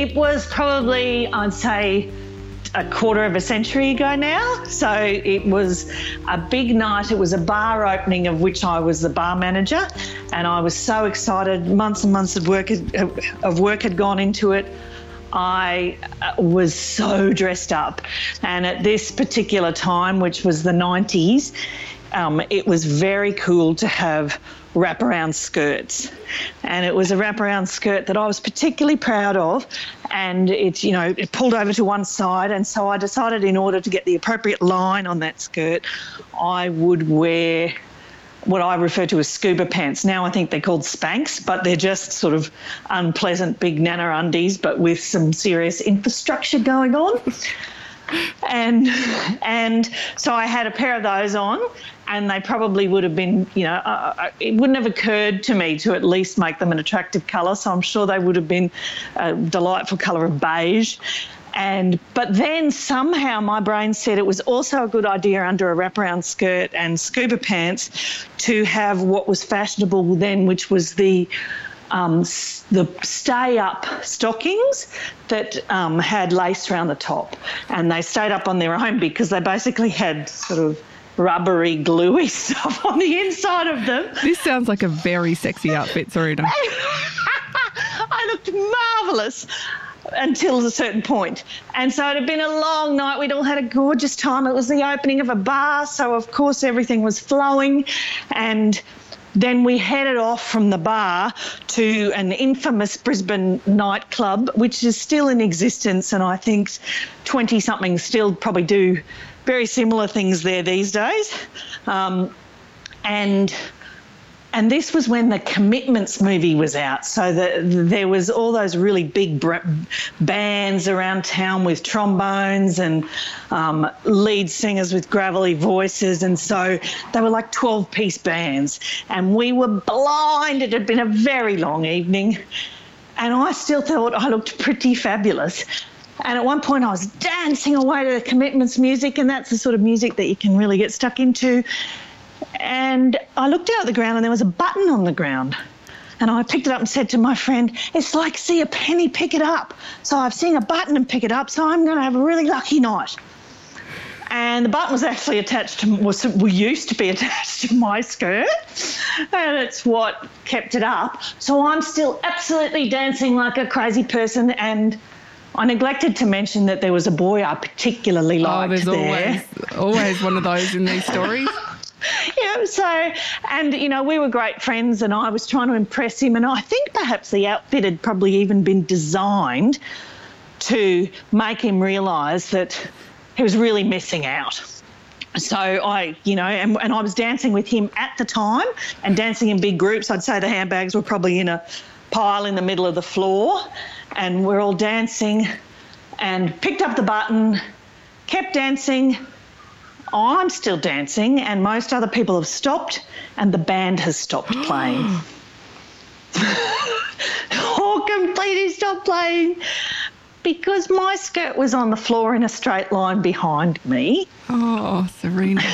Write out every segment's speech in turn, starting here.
it was probably, I'd say, a quarter of a century ago now. So it was a big night. It was a bar opening of which I was the bar manager, and I was so excited. Months and months of work of work had gone into it. I uh, was so dressed up, and at this particular time, which was the 90s, um, it was very cool to have wraparound skirts. And it was a wraparound skirt that I was particularly proud of. And it, you know, it pulled over to one side. And so I decided in order to get the appropriate line on that skirt, I would wear what I refer to as scuba pants. Now I think they're called Spanx, but they're just sort of unpleasant big nana undies, but with some serious infrastructure going on. And and so I had a pair of those on, and they probably would have been, you know, uh, uh, it wouldn't have occurred to me to at least make them an attractive colour. So I'm sure they would have been a delightful colour of beige. And but then somehow my brain said it was also a good idea under a wraparound skirt and scuba pants to have what was fashionable then, which was the um, the stay up stockings that um, had lace around the top, and they stayed up on their own because they basically had sort of rubbery, gluey stuff on the inside of them. This sounds like a very sexy outfit, Serena. I looked marvellous until a certain point. And so it had been a long night. We'd all had a gorgeous time. It was the opening of a bar, so of course everything was flowing. And then we headed off from the bar to an infamous Brisbane nightclub, which is still in existence, and I think 20 something still probably do very similar things there these days. Um, and and this was when the Commitments movie was out. So the, there was all those really big bands around town with trombones and um, lead singers with gravelly voices, and so they were like twelve-piece bands. And we were blind. It had been a very long evening, and I still thought I looked pretty fabulous. And at one point, I was dancing away to the commitments music, and that's the sort of music that you can really get stuck into. And I looked out at the ground, and there was a button on the ground. And I picked it up and said to my friend, It's like see a penny, pick it up. So I've seen a button and pick it up, so I'm going to have a really lucky night. And the button was actually attached to, was we used to be attached to my skirt, and it's what kept it up. So I'm still absolutely dancing like a crazy person and I neglected to mention that there was a boy I particularly oh, liked. Oh, there's there. always always one of those in these stories. yeah, so, and you know, we were great friends, and I was trying to impress him, and I think perhaps the outfit had probably even been designed to make him realise that he was really missing out. So I, you know, and, and I was dancing with him at the time and dancing in big groups. I'd say the handbags were probably in a pile in the middle of the floor and we're all dancing and picked up the button, kept dancing. I'm still dancing, and most other people have stopped, and the band has stopped playing. All completely stopped playing because my skirt was on the floor in a straight line behind me. Oh, Serena.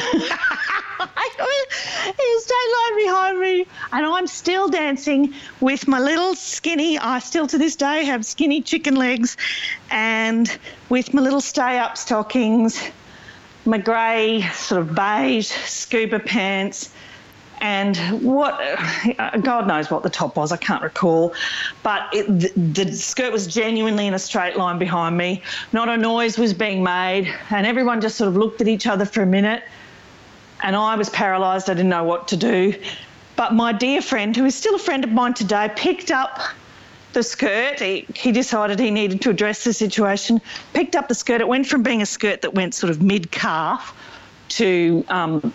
He straight line behind me, and I'm still dancing with my little skinny. I still to this day have skinny chicken legs, and with my little stay up stockings, my grey sort of beige scuba pants, and what uh, God knows what the top was, I can't recall, but it, the, the, skirt was genuinely in a straight line behind me. Not a noise was being made, and everyone just sort of looked at each other for a minute and I was paralysed. I didn't know what to do. But my dear friend, who is still a friend of mine today, picked up the skirt. He, he decided he needed to address the situation, picked up the skirt. It went from being a skirt that went sort of mid calf to um,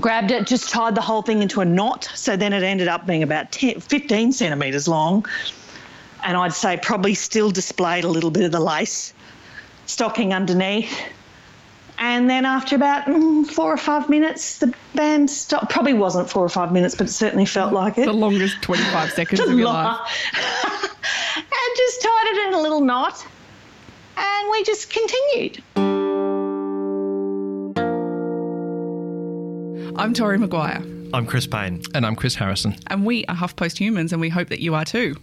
grabbed it, just tied the whole thing into a knot. So then it ended up being about 10, 15 centimetres long. And I'd say probably still displayed a little bit of the lace stocking underneath. And then after about mm, four or five minutes, the band stopped. Probably wasn't four or five minutes, but it certainly felt like it. The longest 25 seconds of your life. and just tied it in a little knot. And we just continued. I'm Tory Maguire. I'm Chris Payne. And I'm Chris Harrison. And we are HuffPost humans, and we hope that you are too.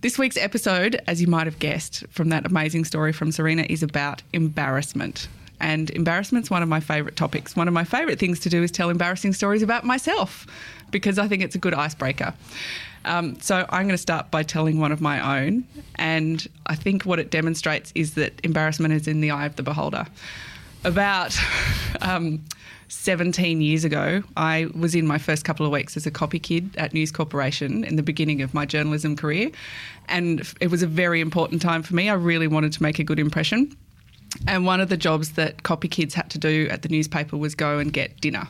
This week's episode, as you might have guessed from that amazing story from Serena, is about embarrassment. And embarrassment's one of my favourite topics. One of my favourite things to do is tell embarrassing stories about myself because I think it's a good icebreaker. Um, so I'm going to start by telling one of my own. And I think what it demonstrates is that embarrassment is in the eye of the beholder. About um, 17 years ago, I was in my first couple of weeks as a copy kid at News Corporation in the beginning of my journalism career. And it was a very important time for me. I really wanted to make a good impression. And one of the jobs that copy kids had to do at the newspaper was go and get dinner.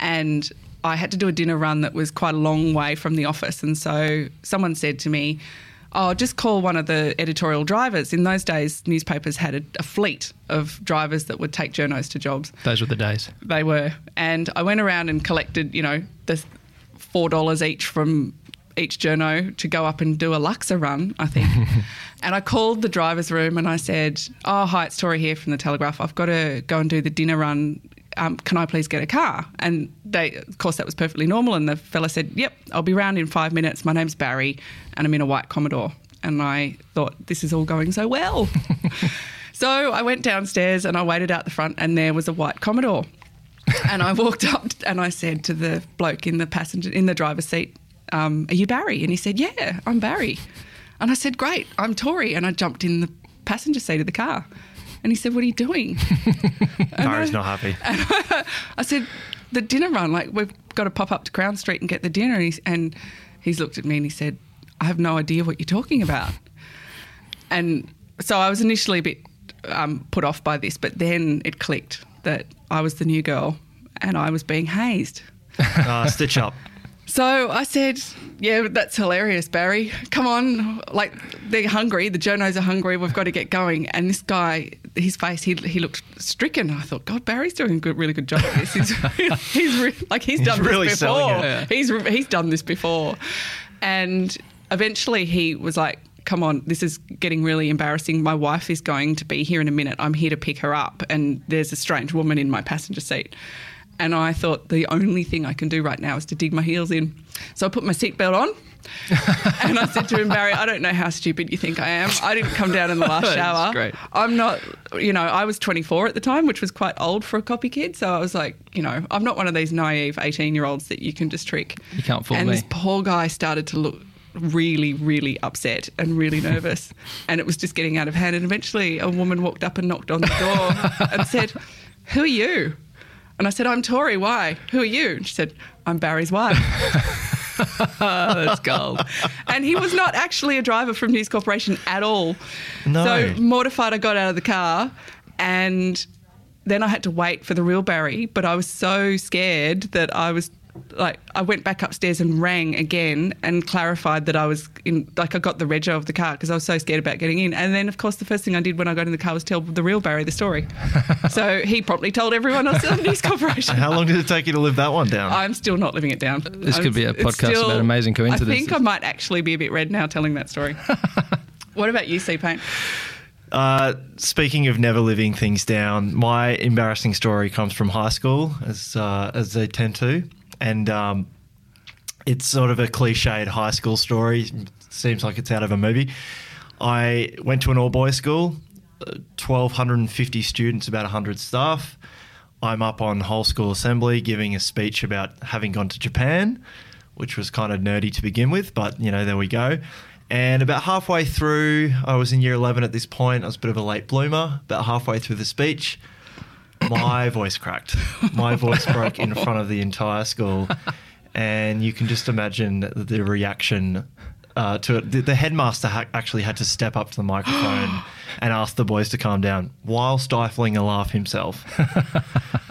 And I had to do a dinner run that was quite a long way from the office. And so someone said to me, Oh, just call one of the editorial drivers. In those days, newspapers had a, a fleet of drivers that would take journos to jobs. Those were the days. They were. And I went around and collected, you know, the $4 each from each journo to go up and do a Luxor run, I think. and I called the driver's room and I said, Oh, hi, it's Tory here from the Telegraph. I've got to go and do the dinner run. Um, can I please get a car? And they, of course, that was perfectly normal. And the fella said, Yep, I'll be round in five minutes. My name's Barry and I'm in a white Commodore. And I thought, This is all going so well. so I went downstairs and I waited out the front, and there was a white Commodore. and I walked up and I said to the bloke in the passenger in the driver's seat, um, "Are you Barry?" And he said, "Yeah, I'm Barry." And I said, "Great, I'm Tory." And I jumped in the passenger seat of the car. And he said, "What are you doing?" Barry's not happy. I said, "The dinner run. Like we've got to pop up to Crown Street and get the dinner." And he's, and he's looked at me and he said, "I have no idea what you're talking about." And so I was initially a bit um, put off by this, but then it clicked that I was the new girl and I was being hazed. Uh, stitch up. So I said, Yeah, that's hilarious, Barry. Come on. Like, they're hungry. The journos are hungry. We've got to get going. And this guy, his face, he, he looked stricken. I thought, God, Barry's doing a good, really good job at this. He's, he's re- like, he's done really this before. it. He's, he's done this before. And eventually he was like, Come on, this is getting really embarrassing. My wife is going to be here in a minute. I'm here to pick her up. And there's a strange woman in my passenger seat. And I thought the only thing I can do right now is to dig my heels in. So I put my seatbelt on. and I said to him, Barry, I don't know how stupid you think I am. I didn't come down in the last shower. great. I'm not, you know, I was 24 at the time, which was quite old for a copy kid. So I was like, you know, I'm not one of these naive 18 year olds that you can just trick. You can't fool and me. this poor guy started to look really, really upset and really nervous. and it was just getting out of hand. And eventually a woman walked up and knocked on the door and said, Who are you? And I said, I'm Tory. Why? Who are you? And she said, I'm Barry's wife. That's gold. and he was not actually a driver from News Corporation at all. No. So mortified, I got out of the car and then I had to wait for the real Barry. But I was so scared that I was like, I went back upstairs and rang again and clarified that I was in, like, I got the rego of the car because I was so scared about getting in. And then, of course, the first thing I did when I got in the car was tell the real Barry the story. so he promptly told everyone else at News Corporation. How long did it take you to live that one down? I'm still not living it down. This could I'm- be a it's podcast about amazing I think I might actually be a bit red now telling that story. what about you, C Payne? Uh, speaking of never living things down, my embarrassing story comes from high school, as uh, as they tend to, and um, it's sort of a cliched high school story. Seems like it's out of a movie. I went to an all boys school, uh, twelve hundred and fifty students, about hundred staff. I'm up on whole school assembly giving a speech about having gone to Japan, which was kind of nerdy to begin with, but you know there we go. And about halfway through, I was in year 11 at this point. I was a bit of a late bloomer. About halfway through the speech, my voice cracked. My voice broke in front of the entire school. And you can just imagine the, reaction uh, to it. The, the headmaster ha- actually had to step up to the microphone and ask the boys to calm down while stifling a laugh himself.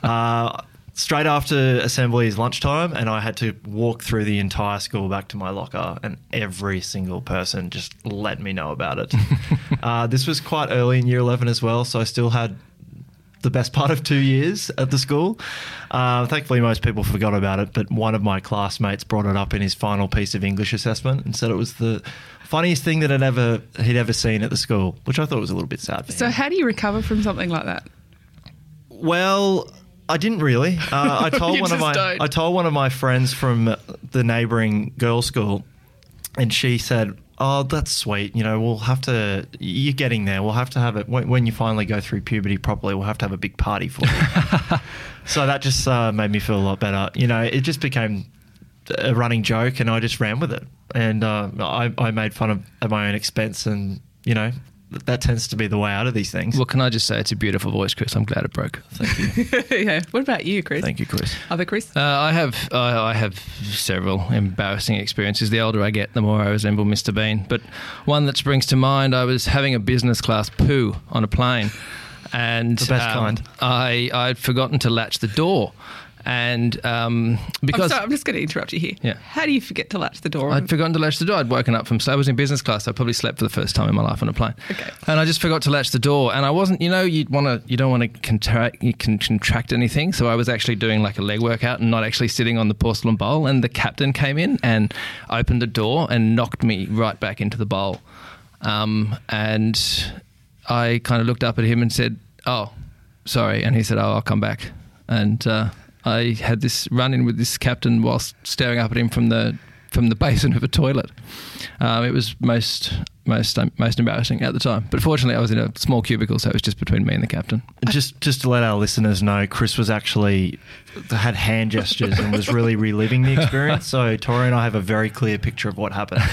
uh, straight after assembly is lunchtime, and I had to walk through the entire school back to my locker, and every single person just let me know about it. uh, this was quite early in year 11 as well, so I still had the best part of two years at the school. Uh, thankfully, most people forgot about it, but one of my classmates brought it up in his final piece of English assessment and said it was the funniest thing that had ever he'd ever seen at the school, which I thought was a little bit sad for So, how do you recover from something like that? Well, I didn't really. Uh, I told one of my don't. I told one of my friends from the neighbouring girls' school, and she said, "Oh, that's sweet. You know, we'll have to. You're getting there. We'll have to have it when, when you finally go through puberty properly. We'll have to have a big party for you." so that just uh, made me feel a lot better. You know, it just became a running joke, and I just ran with it, and uh, I, I made fun of at my own expense, and you know. That tends to be the way out of these things. Well, can I just say it's a beautiful voice, Chris? I'm glad it broke. Thank you. yeah. What about you, Chris? Thank you, Chris. Other Chris? Uh, I have I, I have several embarrassing experiences. The older I get, the more I resemble Mr. Bean. But one that springs to mind: I was having a business class poo on a plane, and The best um, kind. I I'd forgotten to latch the door, and um, I'm because sorry, I'm just going to interrupt you here. Yeah. How do you forget to latch the door? I'd forgotten to latch the door. I'd woken up from. So I was in business class. I probably slept for the first time in my life on a plane. Okay. And I just forgot to latch the door. And I wasn't. You know, you'd want to. You don't want to contract. You can contract anything. So I was actually doing like a leg workout and not actually sitting on the porcelain bowl. And the captain came in and opened the door and knocked me right back into the bowl. Um, and I kind of looked up at him and said, "Oh, sorry." And he said, "Oh, I'll come back." And uh, I had this run in with this captain whilst staring up at him from the from the basin of a toilet. Um, it was most most um, most embarrassing at the time. But fortunately, I was in a small cubicle, so it was just between me and the captain. Just just to let our listeners know, Chris was actually had hand gestures and was really reliving the experience. So Tory and I have a very clear picture of what happened.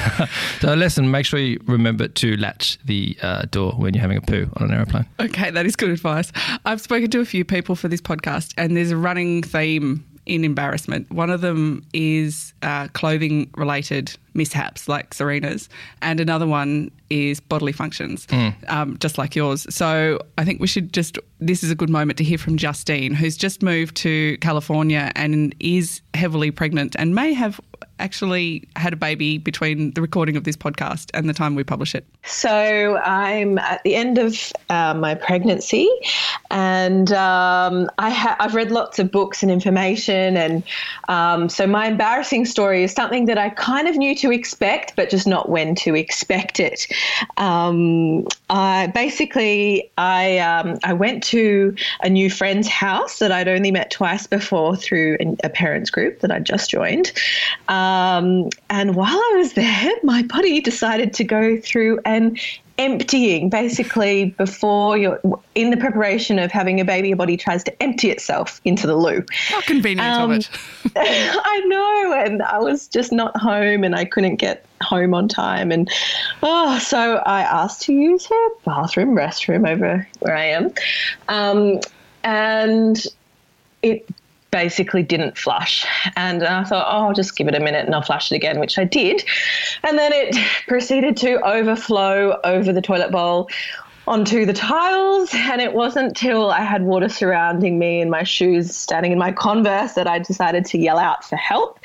So, listen, make sure you remember to latch the uh, door when you're having a poo on an aeroplane. Okay, that is good advice. I've spoken to a few people for this podcast, and there's a running theme in embarrassment. One of them is uh, clothing related mishaps, like Serena's, and another one is bodily functions, um, just like yours. So I think we should just, this is a good moment to hear from Justine, who's just moved to California and is heavily pregnant and may have actually had a baby between the recording of this podcast and the time we publish it. So I'm at the end of uh, my pregnancy, and um, I ha- I've read lots of books and information, and um, so my embarrassing story is something that I kind of knew to expect, but just not when to expect it. Um, I basically I um, I went to a new friend's house that I'd only met twice before through a parents group that I'd just joined. Um, and while I was there, my body decided to go through an emptying. Basically, before you're in the preparation of having a baby, your body tries to empty itself into the loo. How convenient Um, of it. I know, and I was just not home, and I couldn't get home on time, and oh, so I asked to use her bathroom, restroom over where I am, um, and it basically didn't flush. And I thought, oh, I'll just give it a minute and I'll flush it again, which I did. And then it proceeded to overflow over the toilet bowl onto the tiles. And it wasn't till I had water surrounding me and my shoes standing in my Converse that I decided to yell out for help.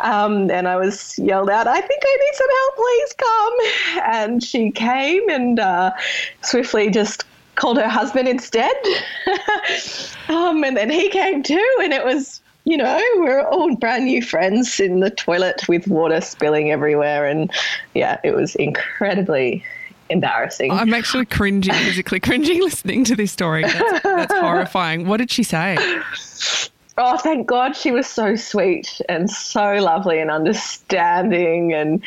Um, and I was yelled out, I think I need some help, please come. And she came and uh, swiftly just called her husband instead. um, and then he came too, and it was, you know, we're all brand new friends in the toilet with water spilling everywhere. And yeah, it was incredibly embarrassing. I'm actually cringing, physically cringing listening to this story. That's, that's horrifying. What did she say? Oh, thank God she was so sweet and so lovely and understanding and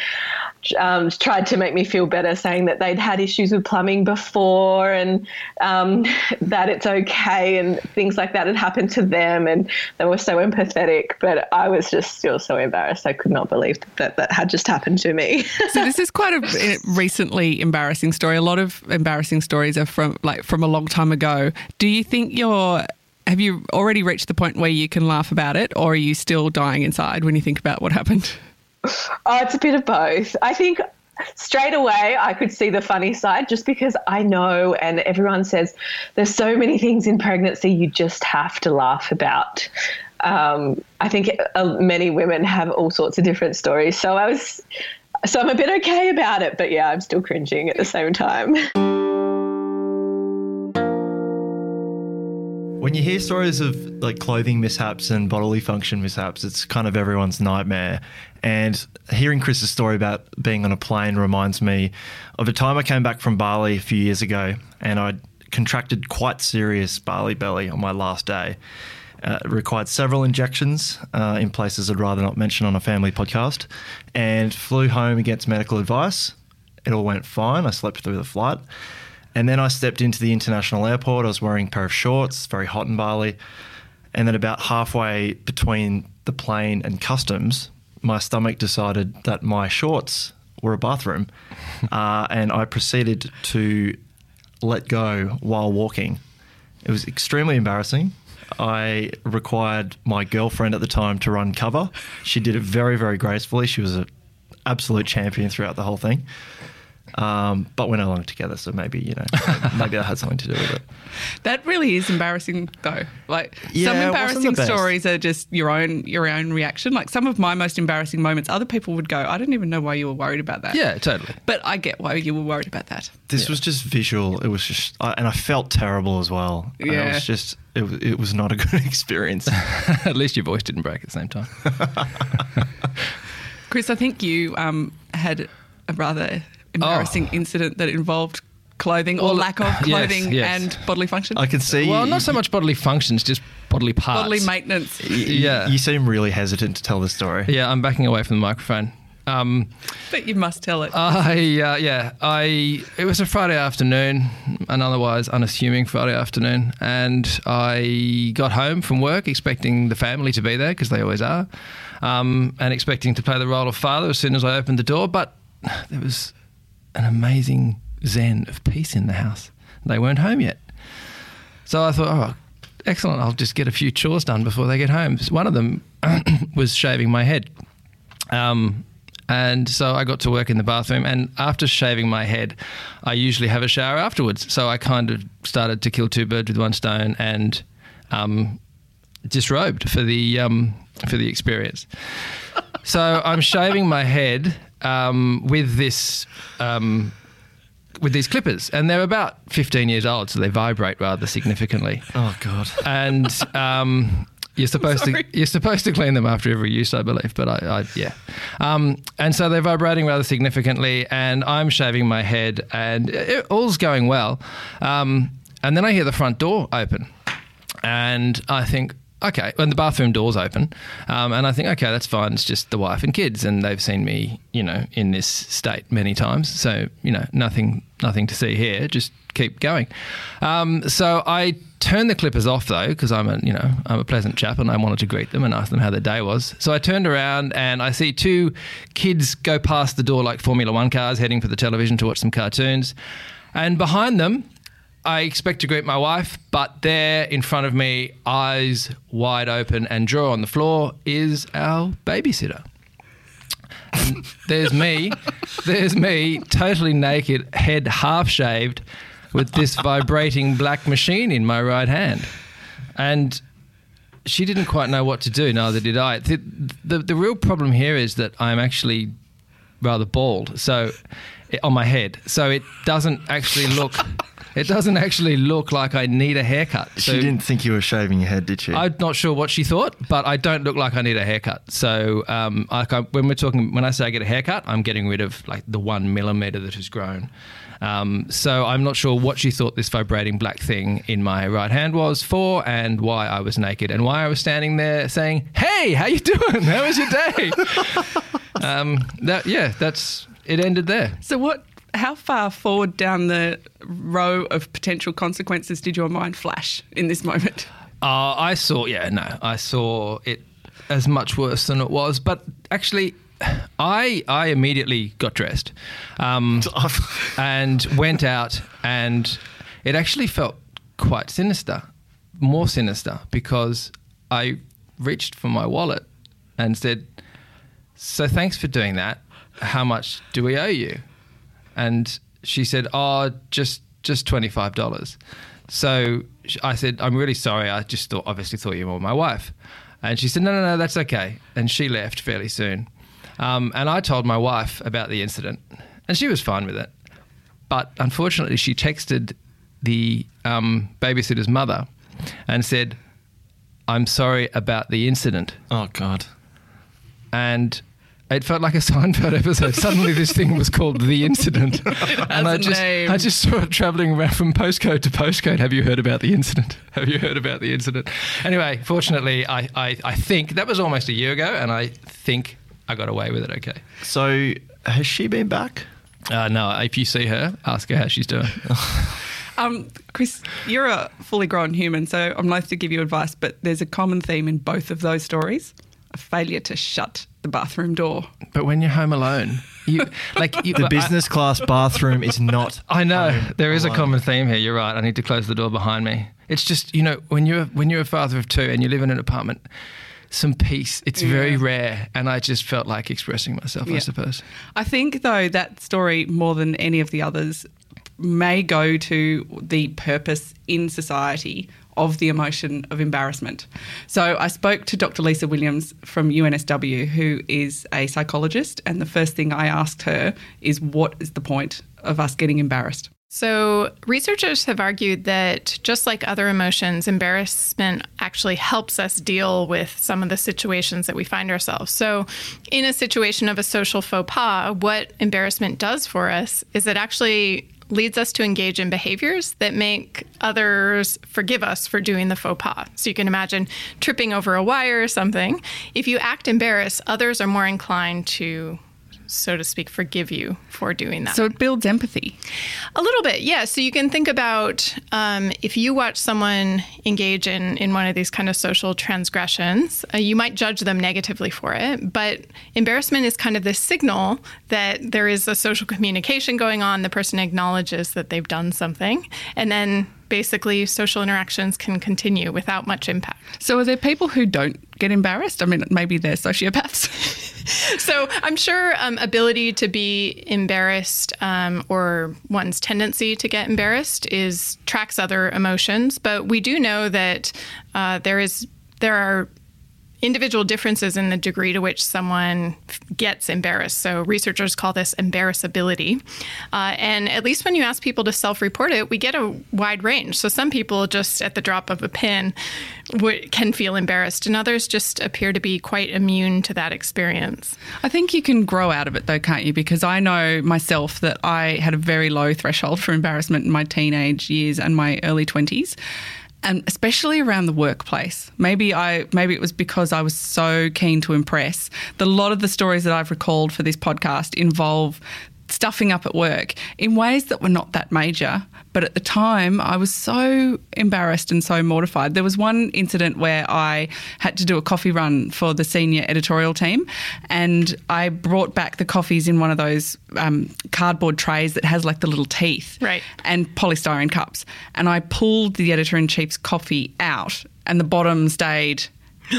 um, tried to make me feel better, saying that they'd had issues with plumbing before and um, that it's okay and things like that had happened to them. And they were so empathetic. But I was just still so embarrassed. I could not believe that that had just happened to me. So this is quite a uh, recently embarrassing story. A lot of embarrassing stories are from like from a long time ago. Do you think you're have you already reached the point where you can laugh about it or are you still dying inside when you think about what happened? Oh, it's a bit of both. I think straight away I could see the funny side just because I know, and everyone says there's so many things in pregnancy you just have to laugh about. Um, I think uh, many women have all sorts of different stories. So I was, so I'm a bit okay about it, but yeah, I'm still cringing at the same time. When you hear stories of like clothing mishaps and bodily function mishaps, it's kind of everyone's nightmare. And hearing Chris's story about being on a plane reminds me of a time I came back from Bali a few years ago and I contracted quite serious Bali belly on my last day. Uh, it required several injections uh, in places I'd rather not mention on a family podcast, and flew home against medical advice. It all went fine. I slept through the flight. And then I stepped into the international airport. I was wearing a pair of shorts, very hot in Bali. And then about halfway between the plane and customs, my stomach decided that my shorts were a bathroom. uh, and I proceeded to let go while walking. It was extremely embarrassing. I required my girlfriend at the time to run cover. She did it very, very gracefully. She was an absolute champion throughout the whole thing. Um, but we're no longer together, so maybe you know, maybe that had something to do with it. That really is embarrassing, though. Like Yeah, some embarrassing stories are just your own your own reaction. Like some of my most embarrassing moments, other people would go, "I don't even know why you were worried about that." Yeah, totally. but I get why you were worried about that. This was just visual. It was just, I, and I felt terrible as well. And It was just, it, was- it was not a good experience. At least your voice didn't break at the same time. Chris, I think you um, had a rather embarrassing incident that involved clothing or lack of clothing yes. and bodily function. I can see. well, not so much bodily functions, just bodily parts. bodily maintenance. you- yeah. You seem really hesitant to tell the story. Yeah, I'm backing away from the microphone. Um, But you must tell it. I uh, yeah, I it was a Friday afternoon, an otherwise unassuming Friday afternoon, and I got home from work expecting the family to be there because they always are, um, and expecting to play the role of father as soon as I opened the door. But there was an amazing zen of peace in the house. They weren't home yet, so I thought, oh, excellent! I'll just get a few chores done before they get home. One of them was shaving my head. Um, and so I got to work in the bathroom. And after shaving my head, I usually have a shower afterwards. So I kind of started to kill two birds with one stone and um, disrobed for the um, for the experience. so I'm shaving my head um, with this. Um, with these clippers, and they're about 15 years old, so they vibrate rather significantly Oh God. and um, you're supposed to you're supposed to clean them after every use, I believe. But I, I yeah, um, and so they're vibrating rather significantly, and I'm shaving my head, and it, all's going well, um, and then I hear the front door open, and I think. Okay, when the bathroom door's open, um, and I think, okay, that's fine. It's just the wife and kids, and they've seen me, you know, in this state many times. So, you know, nothing, nothing to see here. Just keep going. Um, so I turned the clippers off though, because I'm a, you know, I'm a pleasant chap, and I wanted to greet them and ask them how their day was. So I turned around and I see two kids go past the door like Formula One cars, heading for the television to watch some cartoons, and behind them. I expect to greet my wife, but there in front of me, eyes wide open and jaw on the floor, is our babysitter. And there's me, there's me, totally naked, head half shaved, with this vibrating black machine in my right hand. And she didn't quite know what to do, neither did I. The, the, the real problem here is that I'm actually rather bald, so on my head. So it doesn't actually look. It doesn't actually look like I need a haircut. So she didn't think you were shaving your head, did she? I'm not sure what she thought, but I don't look like I need a haircut. So, um, like I, when we're talking, when I say I get a haircut, I'm getting rid of like the one millimeter that has grown. Um, so I'm not sure what she thought this vibrating black thing in my right hand was for, and why I was naked, and why I was standing there saying, "Hey, how you doing? How was your day?" um, that yeah, that's it. Ended there. So what? How far forward down the row of potential consequences did your mind flash in this moment? Uh, I saw, yeah, no, I saw it as much worse than it was. But actually, I I immediately got dressed um, and went out, and it actually felt quite sinister, more sinister, because I reached for my wallet and said, "So thanks for doing that. How much do we owe you?" And she said, "Oh, just just twenty five dollars." So I said, "I'm really sorry. I just thought, obviously, thought you were my wife." And she said, "No, no, no, that's okay." And she left fairly soon. Um, and I told my wife about the incident, and she was fine with it. But unfortunately, she texted the um, babysitter's mother and said, "I'm sorry about the incident." oh God. and It felt like a Seinfeld episode. Suddenly, this thing was called The Incident. and I a just, name. I just saw it traveling around from postcode to postcode. Have you heard about the incident? Have you heard about the incident? Anyway, fortunately, I, I, I think that was almost a year ago, and I think I got away with it okay. So has she been back? Uh, no, if you see her, ask her how she's doing. Um, Chris, you're a fully grown human, so I'm loath to give you advice, but there's a common theme in both of those stories a failure to shut the bathroom door. But when you're home alone, you like you, The I- business class bathroom is not. I know home there is a common theme here. You're right. I need to close the door behind me. It's just you know when you're when you're a father of two and you live in an apartment, some peace. It's very rare, and I just felt like expressing myself. I suppose. I think, though, that story, more than any of the others, may go to the purpose in society of the emotion of embarrassment. So I spoke to Dr. Lisa Williams from UNSW, who is a psychologist, and the first thing I asked her is what is the point of us getting embarrassed? So, researchers have argued that just like other emotions, embarrassment actually helps us deal with some of the situations that we find ourselves. So, in a situation of a social faux pas, what embarrassment does for us is it actually leads us to engage in behaviors that make others forgive us for doing the faux pas. So, you can imagine tripping over a wire or something. If you act embarrassed, others are more inclined to so to speak, forgive you for doing that. So it builds empathy. A little bit, yeah. So you can think about um, if you watch someone engage in, in one of these kind of social transgressions, uh, you might judge them negatively for it. But embarrassment is kind of the signal that there is a social communication going on. The person acknowledges that they've done something. And then basically social interactions can continue without much impact. So are there people who don't get embarrassed? I mean, maybe they're sociopaths. so I'm sure um, ability to be embarrassed um, or one's tendency to get embarrassed is tracks other emotions, but we do know that uh, there is there are individual differences in the degree to which someone gets embarrassed. So researchers call this embarrassability. Uh, and at least when you ask people to self-report it, we get a wide range. So some people just at the drop of a pin w- can feel embarrassed, and others just appear to be quite immune to that experience. I think you can grow out of it though, can't you? Because I know myself that I had a very low threshold for embarrassment in my teenage years and my early 20s. And especially around the workplace. Maybe I maybe it was because I was so keen to impress. a lot of the stories that I've recalled for this podcast involve stuffing up at work in ways that were not that major. But at the time, I was so embarrassed and so mortified. There was one incident where I had to do a coffee run for the senior editorial team, and I brought back the coffees in one of those um, cardboard trays that has like the little teeth Right. and polystyrene cups. And I pulled the editor in chief's coffee out, and the bottom stayed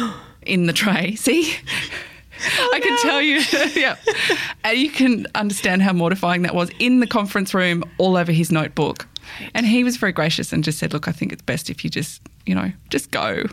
in the tray. See? I can oh, tell you, yeah. And you can understand how mortifying that was in the conference room, all over his notebook. And he was very gracious and just said, Look, I think it's best if you just, you know, just go.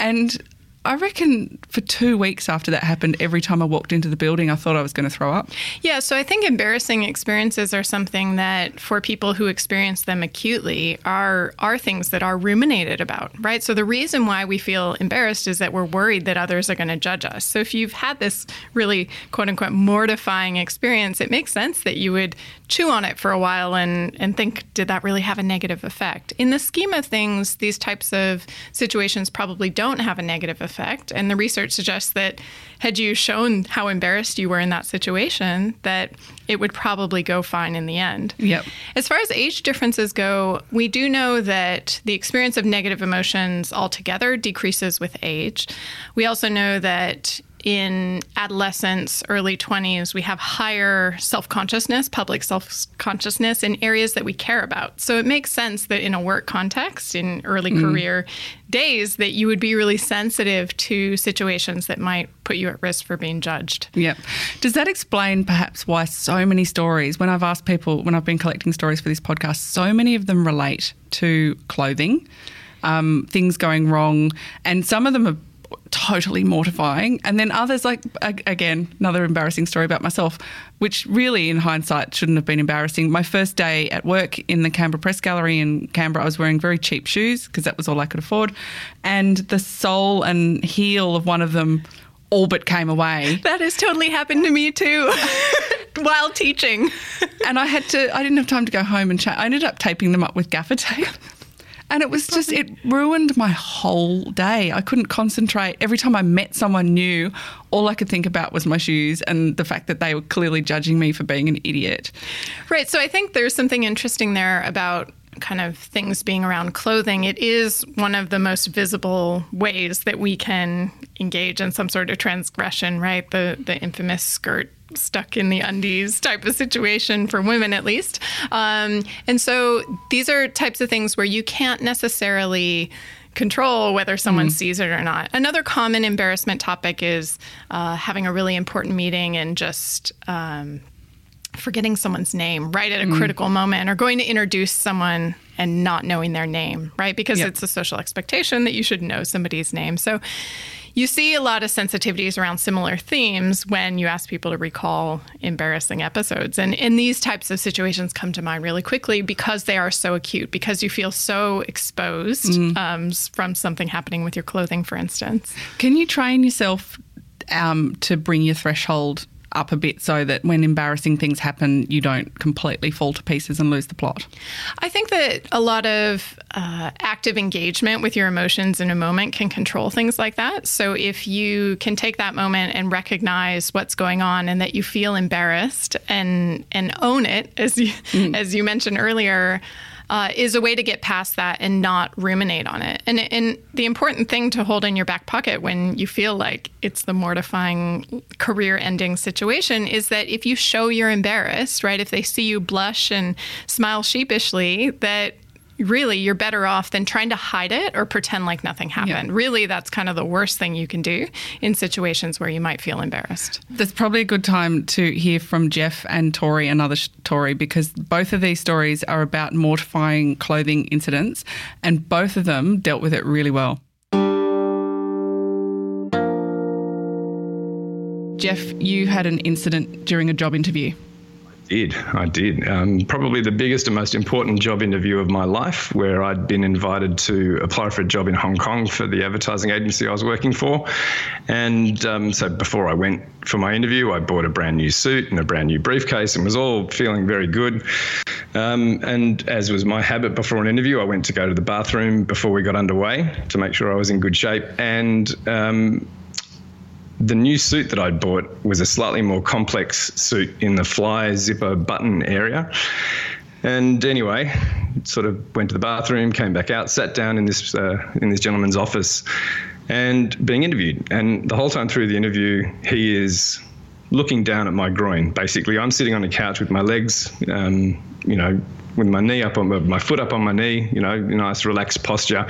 And I reckon for two weeks after that happened, every time I walked into the building, I thought I was going to throw up. Yeah, so I think embarrassing experiences are something that for people who experience them acutely are are things that are ruminated about, right? So the reason why we feel embarrassed is that we're worried that others are going to judge us. So if you've had this really quote unquote mortifying experience, it makes sense that you would chew on it for a while and and think did that really have a negative effect? In the scheme of things, these types of situations probably don't have a negative effect, and the research suggests that had you shown how embarrassed you were in that situation, that it would probably go fine in the end. Yep. As far as age differences go, we do know that the experience of negative emotions altogether decreases with age. We also know that in adolescence, early 20s, we have higher self consciousness, public self consciousness in areas that we care about. So it makes sense that in a work context, in early career days, that you would be really sensitive to situations that might put you at risk for being judged. Yep. Does that explain perhaps why so many stories, when I've asked people, when I've been collecting stories for this podcast, so many of them relate to clothing, um, things going wrong, and some of them are totally mortifying. And then others, like, again, another embarrassing story about myself, which really, in hindsight, shouldn't have been embarrassing. My first day at work in the Canberra Press Gallery in Canberra, I was wearing very cheap shoes because that was all I could afford. And the sole and heel of one of them all but came away. That has totally happened to me too while teaching. and I had to, I didn't have time to go home and chat. I ended up taping them up with gaffer tape. And it was just, it ruined my whole day. I couldn't concentrate. Every time I met someone new, all I could think about was my shoes and the fact that they were clearly judging me for being an idiot. Right. So I think there's something interesting there about kind of things being around clothing, it is one of the most visible ways that we can engage in some sort of transgression, right? The the infamous skirt stuck in the undies type of situation for women at least. Um, and so these are types of things where you can't necessarily control whether someone mm. sees it or not. Another common embarrassment topic is uh, having a really important meeting and just um, forgetting someone's name right at a mm. critical moment or going to introduce someone and not knowing their name, right? Because yep. it's a social expectation that you should know somebody's name. So you see a lot of sensitivities around similar themes when you ask people to recall embarrassing episodes. And, and these types of situations come to mind really quickly because they are so acute, because you feel so exposed mm. um, from something happening with your clothing, for instance. Can you train yourself um, to bring your threshold up a bit so that when embarrassing things happen, you don't completely fall to pieces and lose the plot? I think that a lot of uh, active engagement with your emotions in a moment can control things like that. So if you can take that moment and recognize what's going on and that you feel embarrassed and and own it, as you, mm. as you mentioned earlier uh, is a way to get past that and not ruminate on it. And, and the important thing to hold in your back pocket when you feel like it's the mortifying career ending situation is that if you show you're embarrassed, right, if they see you blush and smile sheepishly, that really you're better off than trying to hide it or pretend like nothing happened. Yeah. Really, that's kind of the worst thing you can do in situations where you might feel embarrassed. That's probably a good time to hear from Jeff and Tori, another Tori, because both of these stories are about mortifying clothing incidents, and both of them dealt with it really well. Jeff, you had an incident during a job interview did. I did. Um, probably the biggest and most important job interview of my life, where I'd been invited to apply for a job in Hong Kong for the advertising agency I was working for. And um, so before I went for my interview, I bought a brand new suit and a brand new briefcase and was all feeling very good. Um, and as was my habit before an interview, I went to go to the bathroom before we got underway to make sure I was in good shape. And um, the new suit that I'd bought was a slightly more complex suit in the fly zipper button area. And anyway, sort of went to the bathroom, came back out, sat down in this uh, in this gentleman's office, and being interviewed. And the whole time through the interview, he is looking down at my groin. Basically, I'm sitting on a couch with my legs, um, you know, with my knee up on my, foot up on my knee, you know, nice relaxed posture.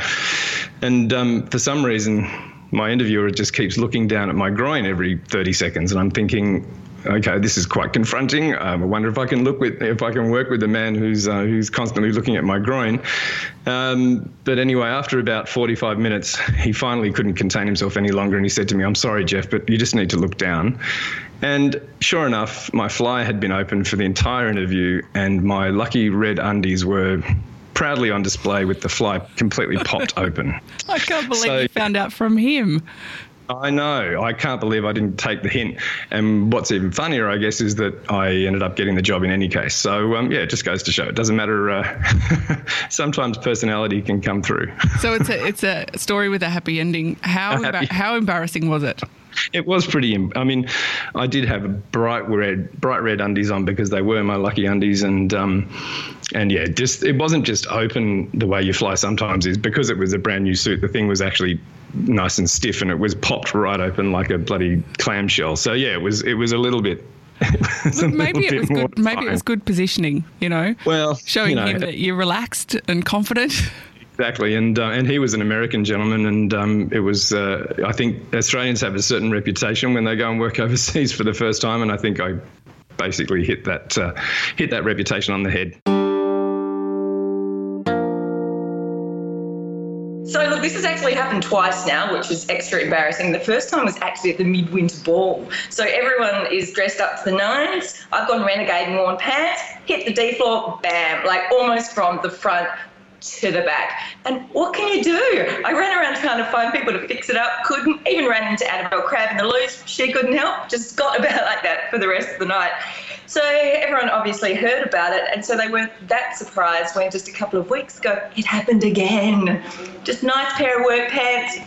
And um, for some reason, my interviewer just keeps looking down at my groin every 30 seconds, and I'm thinking, okay, this is quite confronting. Um, I wonder if I can look with if I can work with a man who's uh, who's constantly looking at my groin. Um, but anyway, after about 45 minutes, he finally couldn't contain himself any longer, and he said to me, "I'm sorry, Jeff, but you just need to look down." And sure enough, my fly had been open for the entire interview, and my lucky red undies were proudly on display with the fly completely popped open. I can't believe so, you found out from him. I know. I can't believe I didn't take the hint. And what's even funnier, I guess, is that I ended up getting the job in any case. So, um, yeah, it just goes to show it doesn't matter. Uh, sometimes personality can come through. so it's a it's a story with a happy ending. How happy. how embarrassing was it? It was pretty. I mean, I did have bright red, bright red undies on because they were my lucky undies, and um, and yeah, just it wasn't just open the way you fly sometimes is because it was a brand new suit. The thing was actually nice and stiff, and it was popped right open like a bloody clamshell. So yeah, it was it was a little bit Look, maybe it was good. Maybe it was good positioning. You know, well, showing you know, him that you're relaxed and confident. Exactly, and uh, and he was an American gentleman, and um, it was. Uh, I think Australians have a certain reputation when they go and work overseas for the first time, and I think I basically hit that uh, hit that reputation on the head. So look, this has actually happened twice now, which is extra embarrassing. The first time was actually at the midwinter ball. So everyone is dressed up to the nines. I've gone renegade and worn pants, hit the D floor, bam, like almost from the front to the back. And what can you do? I ran around trying to find people to fix it up, couldn't. Even ran into Annabel Crabb in the loose. She couldn't help. Just got about like that for the rest of the night. So everyone obviously heard about it, and so they weren't that surprised when just a couple of weeks ago it happened again. Just nice pair of work pants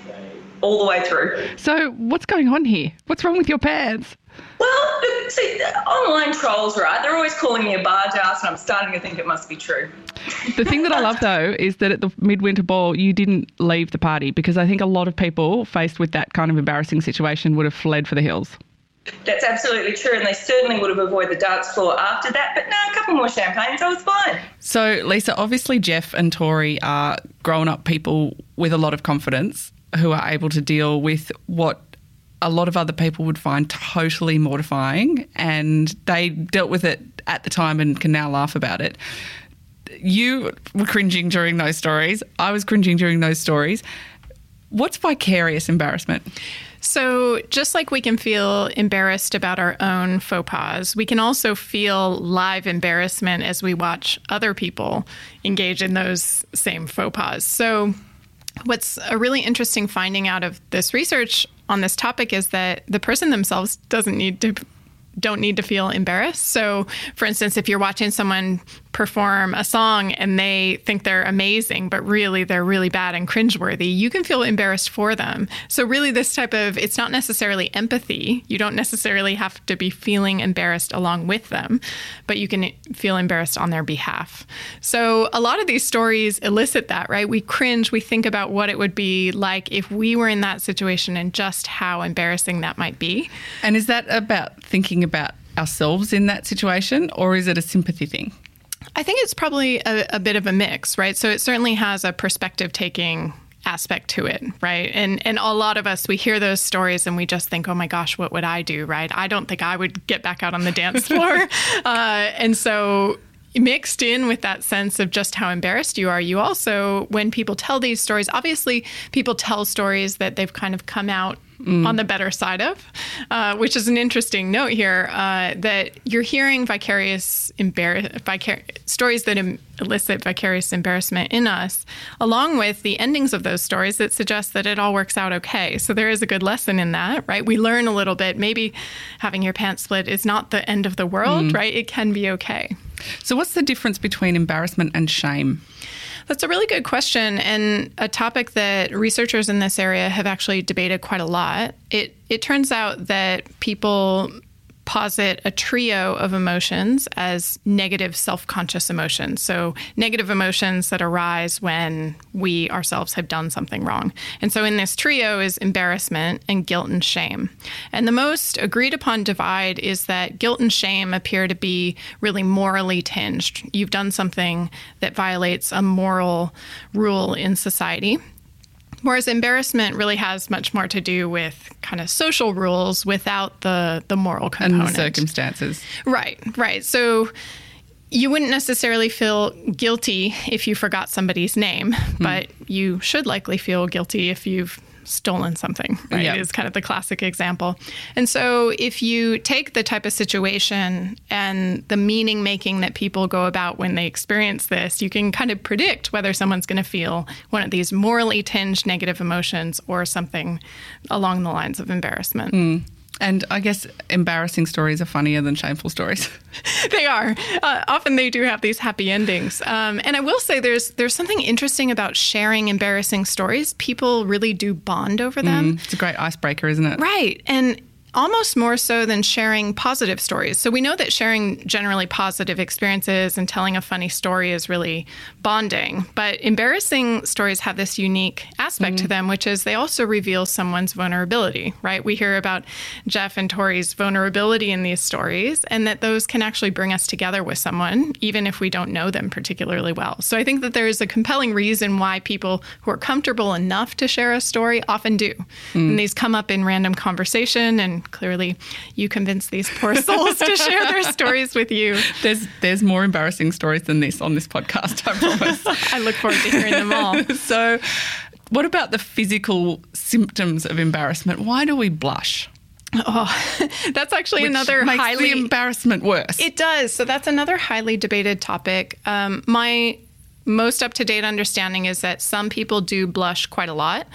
all the way through. So, what's going on here? What's wrong with your pants? Well, see, online trolls, right? They're always calling me a barge ass, and I'm starting to think it must be true. The thing that I love though is that at the midwinter ball you didn't leave the party because I think a lot of people faced with that kind of embarrassing situation would have fled for the hills. That's absolutely true, and they certainly would have avoided the dance floor after that. But no, a couple more champagnes, I was fine. So, Lisa, obviously Jeff and Tori are grown up people with a lot of confidence who are able to deal with what a lot of other people would find totally mortifying, and they dealt with it at the time and can now laugh about it. You were cringing during those stories. I was cringing during those stories. What's vicarious embarrassment? So, just like we can feel embarrassed about our own faux pas, we can also feel live embarrassment as we watch other people engage in those same faux pas. So, what's a really interesting finding out of this research on this topic is that the person themselves doesn't need to don't need to feel embarrassed. So, for instance, if you're watching someone perform a song and they think they're amazing, but really they're really bad and cringeworthy, you can feel embarrassed for them. So, really, this type of it's not necessarily empathy. You don't necessarily have to be feeling embarrassed along with them, but you can feel embarrassed on their behalf. So, a lot of these stories elicit that, right? We cringe, we think about what it would be like if we were in that situation and just how embarrassing that might be. And is that about thinking about ourselves in that situation, or is it a sympathy thing? I think it's probably a, a bit of a mix, right? So it certainly has a perspective taking aspect to it, right? And and a lot of us we hear those stories and we just think, oh my gosh, what would I do, right? I don't think I would get back out on the dance floor, uh, and so mixed in with that sense of just how embarrassed you are, you also, when people tell these stories, obviously people tell stories that they've kind of come out Mm. on the better side of, uh, which is an interesting note here uh, that you're hearing vicarious embar- vicar- stories that Im- elicit vicarious embarrassment in us, along with the endings of those stories that suggest that it all works out okay. So there is a good lesson in that, right? We learn a little bit. Maybe having your pants split is not the end of the world, mm. right? It can be okay. So, what's the difference between embarrassment and shame? That's a really good question and a topic that researchers in this area have actually debated quite a lot. It it turns out that people posit a trio of emotions as negative self conscious emotions. So, negative emotions that arise when we ourselves have done something wrong. And so, in this trio is embarrassment and guilt and shame. And the most agreed upon divide is that guilt and shame appear to be really morally tinged. You've done something that violates a moral rule in society. Whereas embarrassment really has much more to do with kind of social rules without the the moral component and the circumstances. Right, right. So you wouldn't necessarily feel guilty if you forgot somebody's name, hmm. but you should likely feel guilty if you've stolen something, right? Yep. Is kind of the classic example. And so if you take the type of situation and the meaning making that people go about when they experience this, you can kind of predict whether someone's going to feel one of these morally tinged negative emotions or something along the lines of embarrassment. Mm. And I guess embarrassing stories are funnier than shameful stories. they are. Uh, often they do have these happy endings. Um, and I will say there's there's something interesting about sharing embarrassing stories. People really do bond over them. Mm, it's a great icebreaker, isn't it? Right. And almost more so than sharing positive stories. So we know that sharing generally positive experiences and telling a funny story is really bonding, but embarrassing stories have this unique aspect mm-hmm. to them, which is they also reveal someone's vulnerability, right? We hear about Jeff and Tori's vulnerability in these stories, and that those can actually bring us together with someone, even if we don't know them particularly well. So I think that there is a compelling reason why people who are comfortable enough to share a story often do. Mm. And these come up in random conversation and clearly you convince these poor souls to share their stories with you. There's there's more embarrassing stories than this on this podcast, I promise. I look forward to hearing them all. so what about the physical symptoms of embarrassment? Why do we blush? Oh, that's actually Which another makes highly the embarrassment worse. It does. So that's another highly debated topic. Um, my most up to date understanding is that some people do blush quite a lot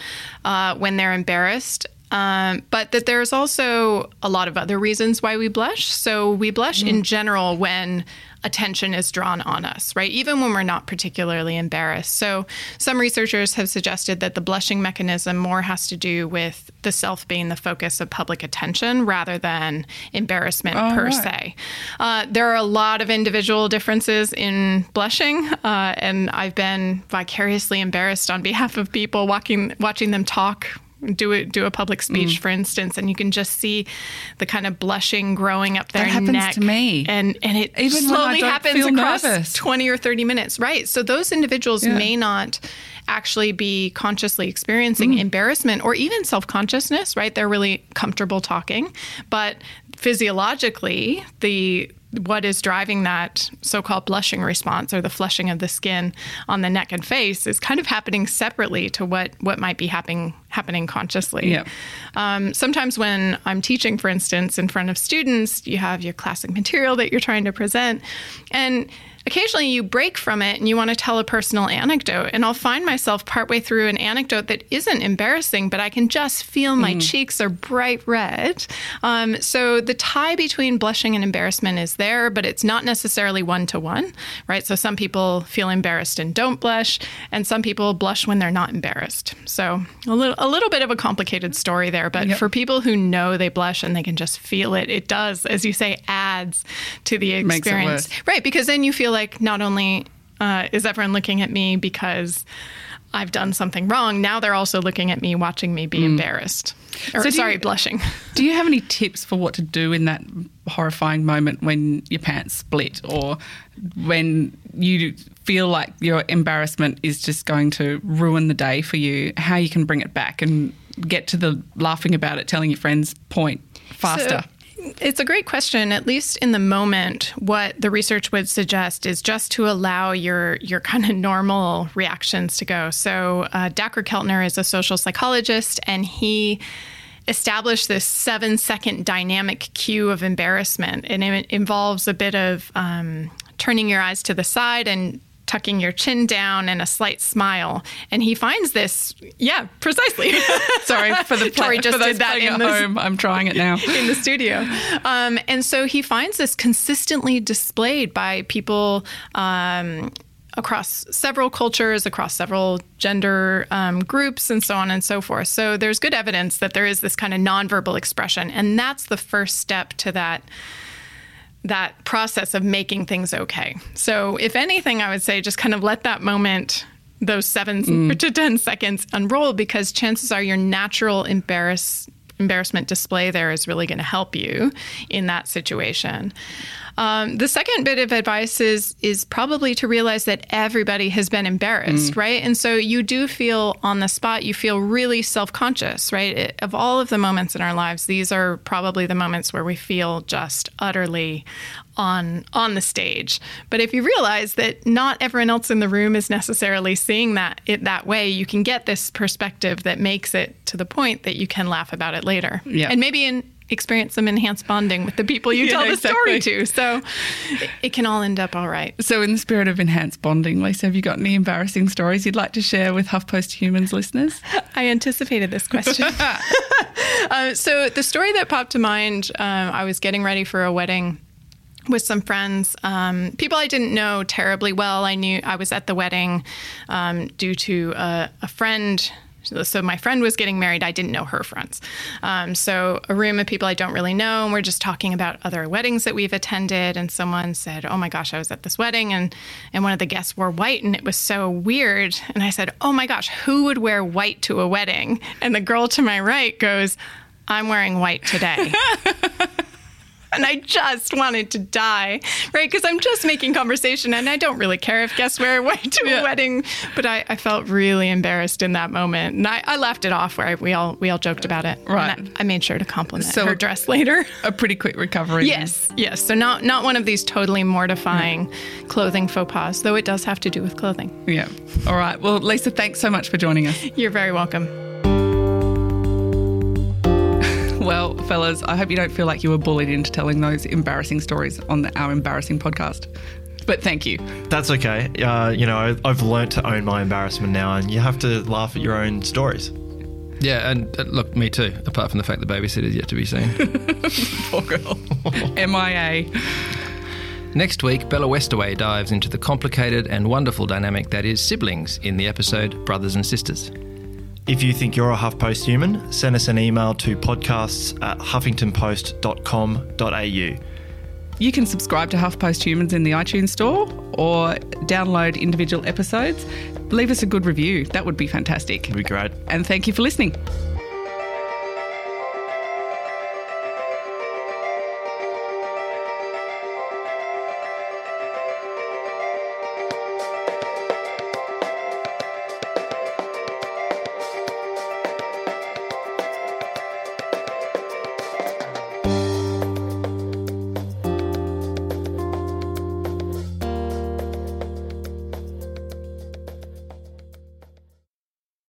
uh, when they're embarrassed. Um, but that there's also a lot of other reasons why we blush. So we blush in general when attention is drawn on us, right? Even when we're not particularly embarrassed. So some researchers have suggested that the blushing mechanism more has to do with the self being the focus of public attention rather than embarrassment Oh, per right. se. Uh, there are a lot of individual differences in blushing, uh, and I've been vicariously embarrassed on behalf of people walking, watching them talk. Do it. Do a public Mm. speech, for instance, and you can just see the kind of blushing growing up their That happens neck. to me. and and it Even slowly happens across nervous. 20 or 30 minutes. Right. So those individuals Yeah. may not actually be consciously experiencing Mm. embarrassment or even self consciousness, right? They're really comfortable talking. But physiologically, the what is driving that so-called blushing response or the flushing of the skin on the neck and face is kind of happening separately to what what might be happening happening consciously. Yeah. Um, sometimes when I'm teaching, for instance, in front of students, you have your classic material that you're trying to present, and occasionally you break from it and you want to tell a personal anecdote. And I'll find myself partway through an anecdote that isn't embarrassing, but I can just feel my cheeks are bright red. Um, so the tie between blushing and embarrassment is there, but it's not necessarily one to one, right? So some people feel embarrassed and don't blush, and some people blush when they're not embarrassed. So a little, a little bit of a complicated story there, but for people who know they blush and they can just feel it, it does, as you say, adds to the experience. Right, because then you feel like not only uh, is everyone looking at me because I've done something wrong, now they're also looking at me, watching me be embarrassed. Or, So sorry, you- blushing. Do you have any tips for what to do in that horrifying moment when your pants split or when you feel like your embarrassment is just going to ruin the day for you? How you can bring it back and get to the laughing about it, telling your friends point faster? So, it's a great question. At least in the moment, what the research would suggest is just to allow your your kind of normal reactions to go. So, uh, Dacher Keltner is a social psychologist, and he established this seven second dynamic cue of embarrassment, and it involves a bit of um, turning your eyes to the side and tucking your chin down and a slight smile. And he finds this, yeah, precisely. Sorry for the Tori just did that in the home. I'm trying it now. in the studio. Um, and so he finds this consistently displayed by people. Um, Across several cultures, across several gender um, groups, and so on and so forth. So, there's good evidence that there is this kind of nonverbal expression. And that's the first step to that that process of making things okay. So, if anything, I would say just kind of let that moment, those seven mm. to 10 seconds, unroll because chances are your natural embarrass, embarrassment display there is really going to help you in that situation. Um, the second bit of advice is is probably to realize that everybody has been embarrassed, right? And so you do feel on the spot, you feel really self conscious, right? It, of all of the moments in our lives, these are probably the moments where we feel just utterly on on the stage. But if you realize that not everyone else in the room is necessarily seeing that it that way, you can get this perspective that makes it to the point that you can laugh about it later. Yeah. And maybe in experience some enhanced bonding with the people you Yeah, tell the exactly. story to. So it, it can all end up all right. So, in the spirit of enhanced bonding, Lisa, have you got any embarrassing stories you'd like to share with HuffPost Humans listeners? I anticipated this question. uh, so the story that popped to mind, um, I was getting ready for a wedding with some friends, um, people I didn't know terribly well. I knew I was at the wedding um, due to a, a friend. So my friend was getting married. I didn't know her friends. Um, so a room of people I don't really know, and we're just talking about other weddings that we've attended. And someone said, "Oh my gosh, I was at this wedding, and and one of the guests wore white, and it was so weird." And I said, "Oh my gosh, who would wear white to a wedding?" And the girl to my right goes, "I'm wearing white today." and I just wanted to die, right? Because I'm just making conversation, and I don't really care if guests wear white to a wedding. But I, I felt really embarrassed in that moment, and I, I laughed it off. Where we all we all joked about it. And Right. I, I made sure to compliment So- her dress later. A pretty quick recovery. yes, yes. So not not one of these totally mortifying clothing faux pas, though it does have to do with clothing. Yeah. All right. Well, Lisa, thanks so much for joining us. You're very welcome. Well, fellas, I hope you don't feel like you were bullied into telling those embarrassing stories on the, our embarrassing podcast. but thank you. That's okay. Uh, you know, I- I've learnt to own my embarrassment now, and you have to laugh at your own stories. Yeah, and uh, look, me too. Apart from the fact the babysitter's yet to be seen. Poor girl. MIA. Next week, Bella Westaway dives into the complicated and wonderful dynamic that is siblings in the episode Brothers and Sisters. If you think you're a HuffPost human, send us an email to podcasts at huffingtonpost.com.au. You can subscribe to HuffPost Humans in the iTunes Store or download individual episodes. Leave us a good review. That would be fantastic. It'd be great. And thank you for listening.